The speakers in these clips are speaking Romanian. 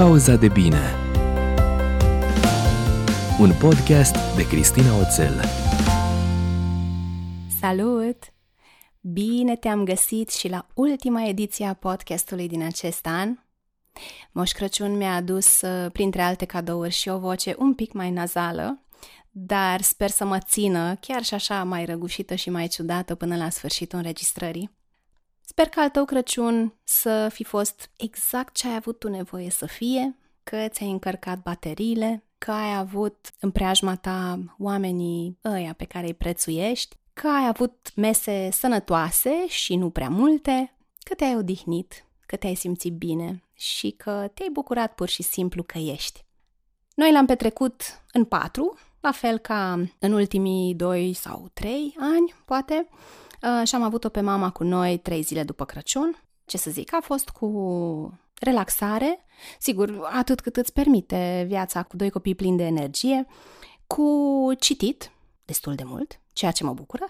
Pauza de bine Un podcast de Cristina Oțel Salut! Bine te-am găsit și la ultima ediție a podcastului din acest an. Moș Crăciun mi-a adus, uh, printre alte cadouri, și o voce un pic mai nazală, dar sper să mă țină chiar și așa mai răgușită și mai ciudată până la sfârșitul înregistrării. Sper că al tău Crăciun să fi fost exact ce ai avut tu nevoie să fie, că ți-ai încărcat bateriile, că ai avut în preajma ta oamenii ăia pe care îi prețuiești, că ai avut mese sănătoase și nu prea multe, că te-ai odihnit, că te-ai simțit bine și că te-ai bucurat pur și simplu că ești. Noi l-am petrecut în patru, la fel ca în ultimii doi sau trei ani, poate, Uh, și am avut-o pe mama cu noi trei zile după Crăciun. Ce să zic, a fost cu relaxare, sigur, atât cât îți permite viața cu doi copii plini de energie, cu citit, destul de mult, ceea ce mă bucură,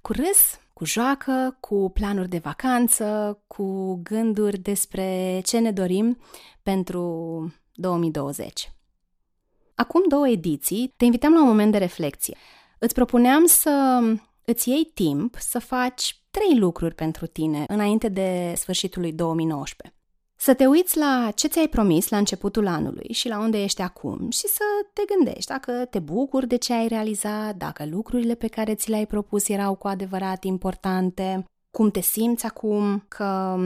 cu râs, cu joacă, cu planuri de vacanță, cu gânduri despre ce ne dorim pentru 2020. Acum două ediții te invităm la un moment de reflexie. Îți propuneam să îți iei timp să faci trei lucruri pentru tine înainte de sfârșitul lui 2019. Să te uiți la ce ți-ai promis la începutul anului și la unde ești acum și să te gândești dacă te bucuri de ce ai realizat, dacă lucrurile pe care ți le-ai propus erau cu adevărat importante, cum te simți acum că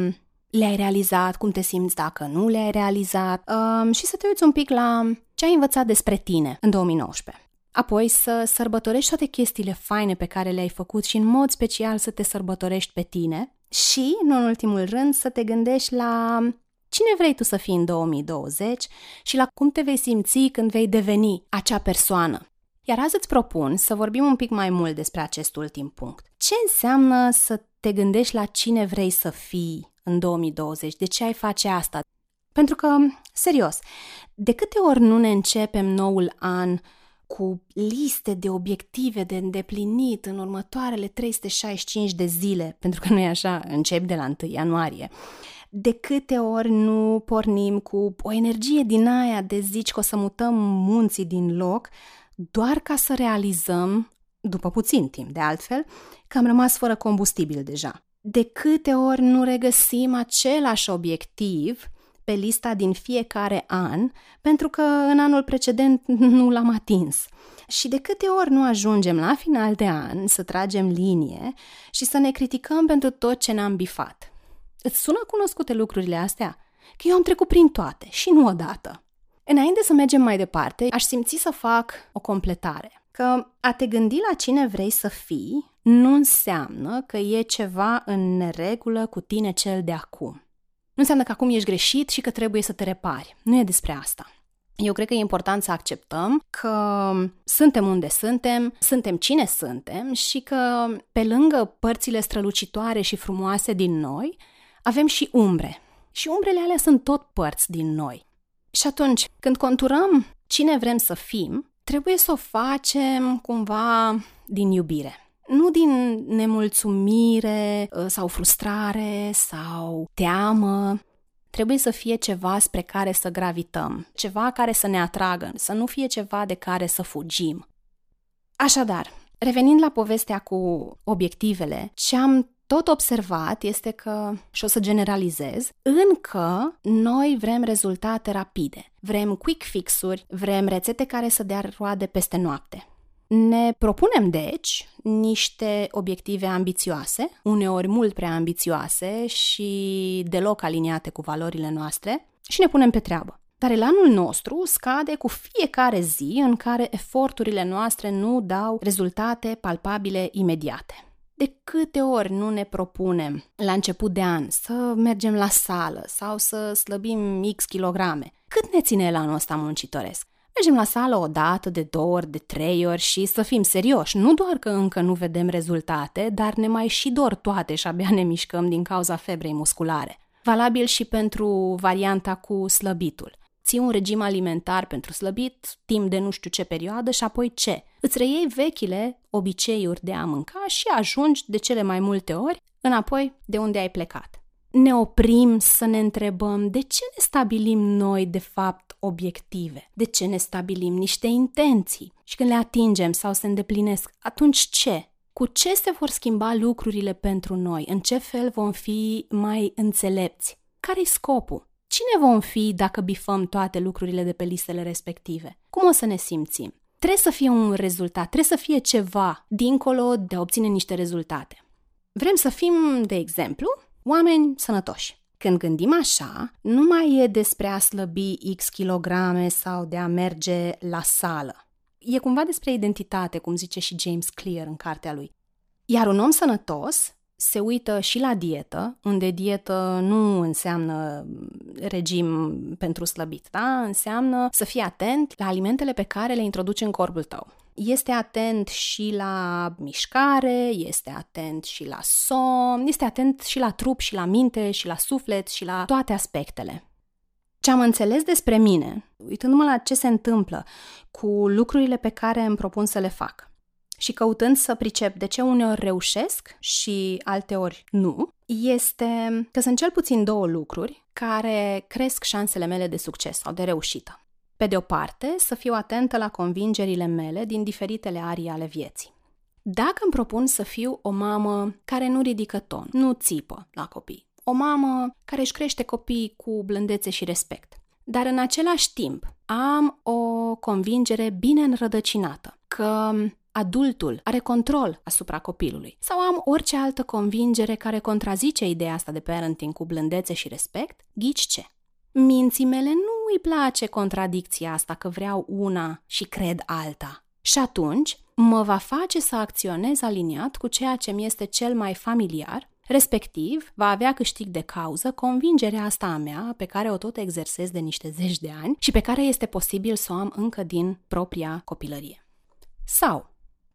le-ai realizat, cum te simți dacă nu le-ai realizat um, și să te uiți un pic la ce ai învățat despre tine în 2019. Apoi să sărbătorești toate chestiile faine pe care le-ai făcut și în mod special să te sărbătorești pe tine și, nu în ultimul rând, să te gândești la cine vrei tu să fii în 2020 și la cum te vei simți când vei deveni acea persoană. Iar azi îți propun să vorbim un pic mai mult despre acest ultim punct. Ce înseamnă să te gândești la cine vrei să fii în 2020? De ce ai face asta? Pentru că, serios, de câte ori nu ne începem noul an cu liste de obiective de îndeplinit în următoarele 365 de zile, pentru că nu e așa, încep de la 1 ianuarie. De câte ori nu pornim cu o energie din aia de zici că o să mutăm munții din loc, doar ca să realizăm, după puțin timp de altfel, că am rămas fără combustibil deja. De câte ori nu regăsim același obiectiv pe lista din fiecare an, pentru că în anul precedent nu l-am atins. Și de câte ori nu ajungem la final de an să tragem linie și să ne criticăm pentru tot ce n-am bifat. Îți sună cunoscute lucrurile astea? Că eu am trecut prin toate și nu odată. Înainte să mergem mai departe, aș simți să fac o completare. Că a te gândi la cine vrei să fii nu înseamnă că e ceva în neregulă cu tine cel de acum. Nu înseamnă că acum ești greșit și că trebuie să te repari. Nu e despre asta. Eu cred că e important să acceptăm că suntem unde suntem, suntem cine suntem și că pe lângă părțile strălucitoare și frumoase din noi, avem și umbre. Și umbrele alea sunt tot părți din noi. Și atunci, când conturăm cine vrem să fim, trebuie să o facem cumva din iubire nu din nemulțumire uh, sau frustrare sau teamă. Trebuie să fie ceva spre care să gravităm, ceva care să ne atragă, să nu fie ceva de care să fugim. Așadar, revenind la povestea cu obiectivele, ce am tot observat este că, și o să generalizez, încă noi vrem rezultate rapide. Vrem quick fix-uri, vrem rețete care să dea roade peste noapte. Ne propunem, deci, niște obiective ambițioase, uneori mult prea ambițioase și deloc aliniate cu valorile noastre, și ne punem pe treabă. Dar elanul nostru scade cu fiecare zi în care eforturile noastre nu dau rezultate palpabile imediate. De câte ori nu ne propunem la început de an să mergem la sală sau să slăbim X kilograme? Cât ne ține elanul ăsta muncitoresc? Mergem la sală o dată, de două ori, de trei ori și să fim serioși. Nu doar că încă nu vedem rezultate, dar ne mai și dor toate și abia ne mișcăm din cauza febrei musculare. Valabil și pentru varianta cu slăbitul. Ții un regim alimentar pentru slăbit, timp de nu știu ce perioadă și apoi ce? Îți reiei vechile obiceiuri de a mânca și ajungi de cele mai multe ori înapoi de unde ai plecat. ne oprim să ne întrebăm de ce ne stabilim noi, de fapt, obiective? De ce ne stabilim niște intenții? Și când le atingem sau se îndeplinesc, atunci ce? Cu ce se vor schimba lucrurile pentru noi? În ce fel vom fi mai înțelepți? Care-i scopul? Cine vom fi dacă bifăm toate lucrurile de pe listele respective? Cum o să ne simțim? Trebuie să fie un rezultat, trebuie să fie ceva dincolo de a obține niște rezultate. Vrem să fim, de exemplu, oameni sănătoși. Când gândim așa, nu mai e despre a slăbi X kilograme sau de a merge la sală. E cumva despre identitate, cum zice și James Clear în cartea lui. Iar un om sănătos se uită și la dietă, unde dietă nu înseamnă regim pentru slăbit, da? Înseamnă să fii atent la alimentele pe care le introduci în corpul tău. Este atent și la mișcare, este atent și la somn, este atent și la trup și la minte și la suflet și la toate aspectele. Ce am înțeles despre mine, uitându-mă la ce se întâmplă cu lucrurile pe care îmi propun să le fac, și căutând să pricep de ce uneori reușesc și alteori nu, este că sunt cel puțin două lucruri care cresc șansele mele de succes sau de reușită. Pe de o parte, să fiu atentă la convingerile mele din diferitele arii ale vieții. Dacă îmi propun să fiu o mamă care nu ridică ton, nu țipă la copii, o mamă care își crește copiii cu blândețe și respect, dar în același timp am o convingere bine înrădăcinată că adultul are control asupra copilului sau am orice altă convingere care contrazice ideea asta de parenting cu blândețe și respect, ghici ce? Minții mele nu îi place contradicția asta că vreau una și cred alta. Și atunci mă va face să acționez aliniat cu ceea ce mi este cel mai familiar, respectiv va avea câștig de cauză convingerea asta a mea pe care o tot exersez de niște zeci de ani și pe care este posibil să o am încă din propria copilărie. Sau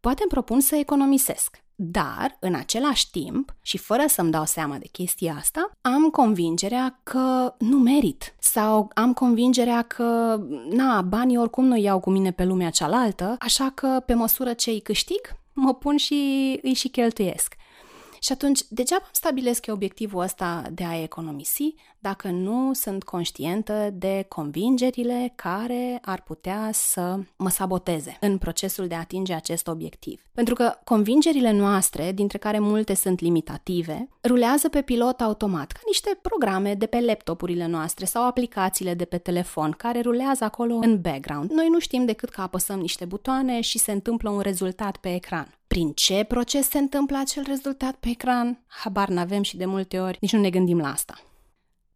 Poate îmi propun să economisesc, dar, în același timp, și fără să-mi dau seama de chestia asta, am convingerea că nu merit. Sau am convingerea că, na, banii oricum nu iau cu mine pe lumea cealaltă, așa că, pe măsură ce îi câștig, mă pun și îi și cheltuiesc. Și atunci, degeaba îmi stabilesc eu obiectivul ăsta de a economisi dacă nu sunt conștientă de convingerile care ar putea să mă saboteze în procesul de a atinge acest obiectiv. Pentru că convingerile noastre, dintre care multe sunt limitative, rulează pe pilot automat, ca niște programe de pe laptopurile noastre sau aplicațiile de pe telefon care rulează acolo în background. Noi nu știm decât că apăsăm niște butoane și se întâmplă un rezultat pe ecran. Prin ce proces se întâmplă acel rezultat pe ecran? Habar n-avem și de multe ori nici nu ne gândim la asta.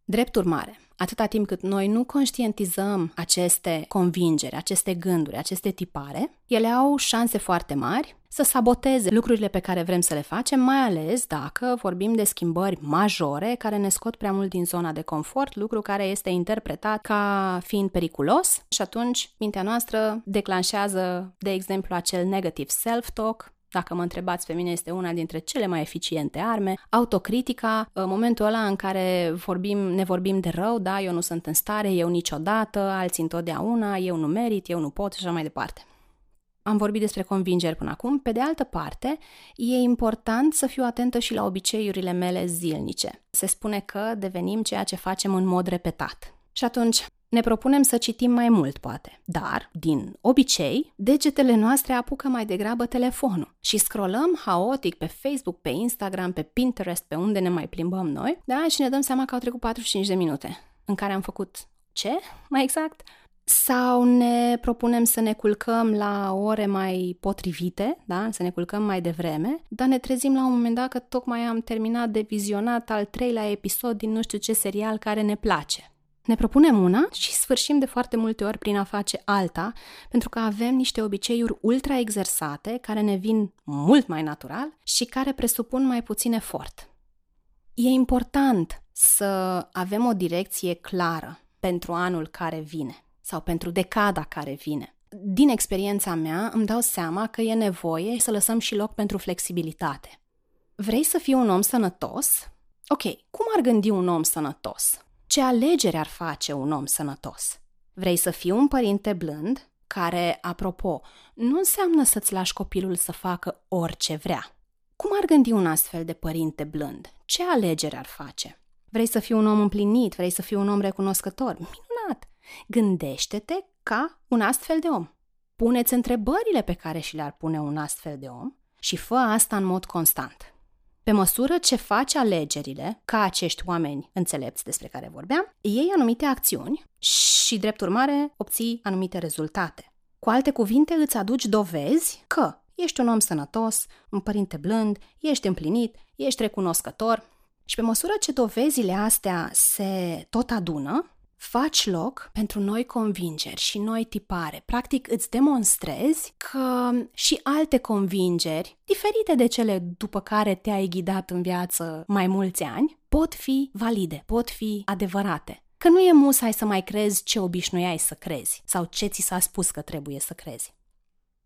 Drept urmare, atâta timp cât noi nu conștientizăm aceste convingeri, aceste gânduri, aceste tipare, ele au șanse foarte mari să saboteze lucrurile pe care vrem să le facem, mai ales dacă vorbim de schimbări majore care ne scot prea mult din zona de confort, lucru care este interpretat ca fiind periculos și atunci mintea noastră declanșează, de exemplu, acel negative self-talk, dacă mă întrebați, pe mine este una dintre cele mai eficiente arme. Autocritica, în momentul ăla în care vorbim, ne vorbim de rău, da, eu nu sunt în stare, eu niciodată, alții întotdeauna, eu nu merit, eu nu pot și așa mai departe. Am vorbit despre convingeri până acum. Pe de altă parte, e important să fiu atentă și la obiceiurile mele zilnice. Se spune că devenim ceea ce facem în mod repetat. Și atunci, ne propunem să citim mai mult, poate, dar, din obicei, degetele noastre apucă mai degrabă telefonul și scrollăm haotic pe Facebook, pe Instagram, pe Pinterest, pe unde ne mai plimbăm noi, da, și ne dăm seama că au trecut 45 de minute în care am făcut ce, mai exact? Sau ne propunem să ne culcăm la ore mai potrivite, da? să ne culcăm mai devreme, dar ne trezim la un moment dat că tocmai am terminat de vizionat al treilea episod din nu știu ce serial care ne place. Ne propunem una și sfârșim de foarte multe ori prin a face alta, pentru că avem niște obiceiuri ultra exersate care ne vin mult mai natural și care presupun mai puțin efort. E important să avem o direcție clară pentru anul care vine sau pentru decada care vine. Din experiența mea îmi dau seama că e nevoie să lăsăm și loc pentru flexibilitate. Vrei să fii un om sănătos? Ok, cum ar gândi un om sănătos? Ce alegere ar face un om sănătos? Vrei să fii un părinte blând, care, apropo, nu înseamnă să-ți lași copilul să facă orice vrea. Cum ar gândi un astfel de părinte blând? Ce alegere ar face? Vrei să fii un om împlinit, vrei să fii un om recunoscător. Minunat! Gândește-te ca un astfel de om. Puneți întrebările pe care și le-ar pune un astfel de om și fă asta în mod constant. Pe măsură ce faci alegerile, ca acești oameni înțelepți despre care vorbeam, iei anumite acțiuni și, drept urmare, obții anumite rezultate. Cu alte cuvinte, îți aduci dovezi că ești un om sănătos, un părinte blând, ești împlinit, ești recunoscător. Și pe măsură ce dovezile astea se tot adună, faci loc pentru noi convingeri și noi tipare. Practic îți demonstrezi că și alte convingeri, diferite de cele după care te-ai ghidat în viață mai mulți ani, pot fi valide, pot fi adevărate. Că nu e musai să mai crezi ce obișnuiai să crezi sau ce ți s-a spus că trebuie să crezi.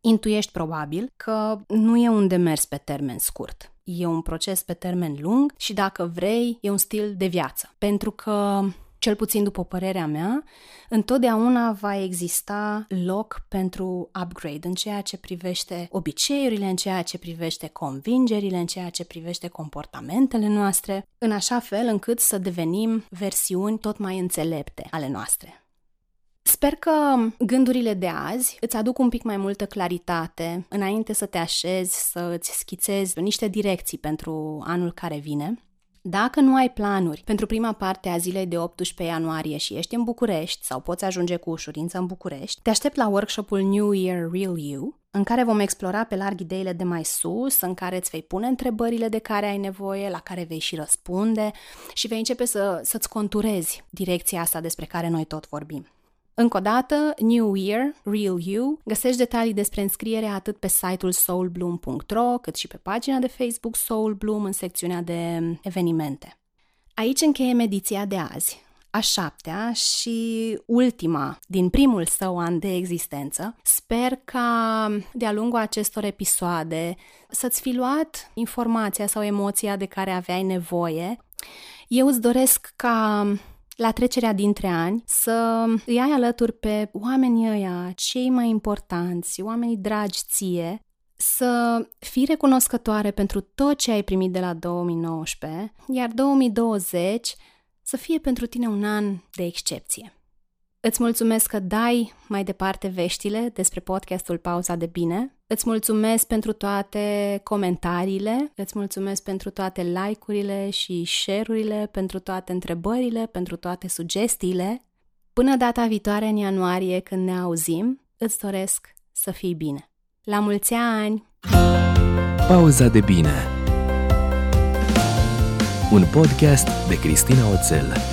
Intuiești probabil că nu e un demers pe termen scurt. E un proces pe termen lung și dacă vrei, e un stil de viață. Pentru că cel puțin după părerea mea, întotdeauna va exista loc pentru upgrade în ceea ce privește obiceiurile, în ceea ce privește convingerile, în ceea ce privește comportamentele noastre, în așa fel încât să devenim versiuni tot mai înțelepte ale noastre. Sper că gândurile de azi îți aduc un pic mai multă claritate înainte să te așezi, să îți schițezi niște direcții pentru anul care vine dacă nu ai planuri pentru prima parte a zilei de 18 ianuarie și ești în București sau poți ajunge cu ușurință în București, te aștept la workshopul New Year Real You, în care vom explora pe larg ideile de mai sus, în care îți vei pune întrebările de care ai nevoie, la care vei și răspunde și vei începe să, să-ți conturezi direcția asta despre care noi tot vorbim. Încă o dată, New Year, Real You, găsești detalii despre înscriere atât pe site-ul soulbloom.ro, cât și pe pagina de Facebook Soul Bloom în secțiunea de evenimente. Aici încheiem ediția de azi, a șaptea și ultima din primul său an de existență. Sper ca de-a lungul acestor episoade să-ți fi luat informația sau emoția de care aveai nevoie. Eu îți doresc ca la trecerea dintre ani, să îi ai alături pe oamenii ăia, cei mai importanți, oamenii dragi ție, să fii recunoscătoare pentru tot ce ai primit de la 2019, iar 2020 să fie pentru tine un an de excepție. Îți mulțumesc că dai mai departe veștile despre podcastul Pauza de Bine. Îți mulțumesc pentru toate comentariile, îți mulțumesc pentru toate like-urile și share-urile, pentru toate întrebările, pentru toate sugestiile. Până data viitoare în ianuarie când ne auzim, îți doresc să fii bine. La mulți ani! Pauza de Bine Un podcast de Cristina Oțel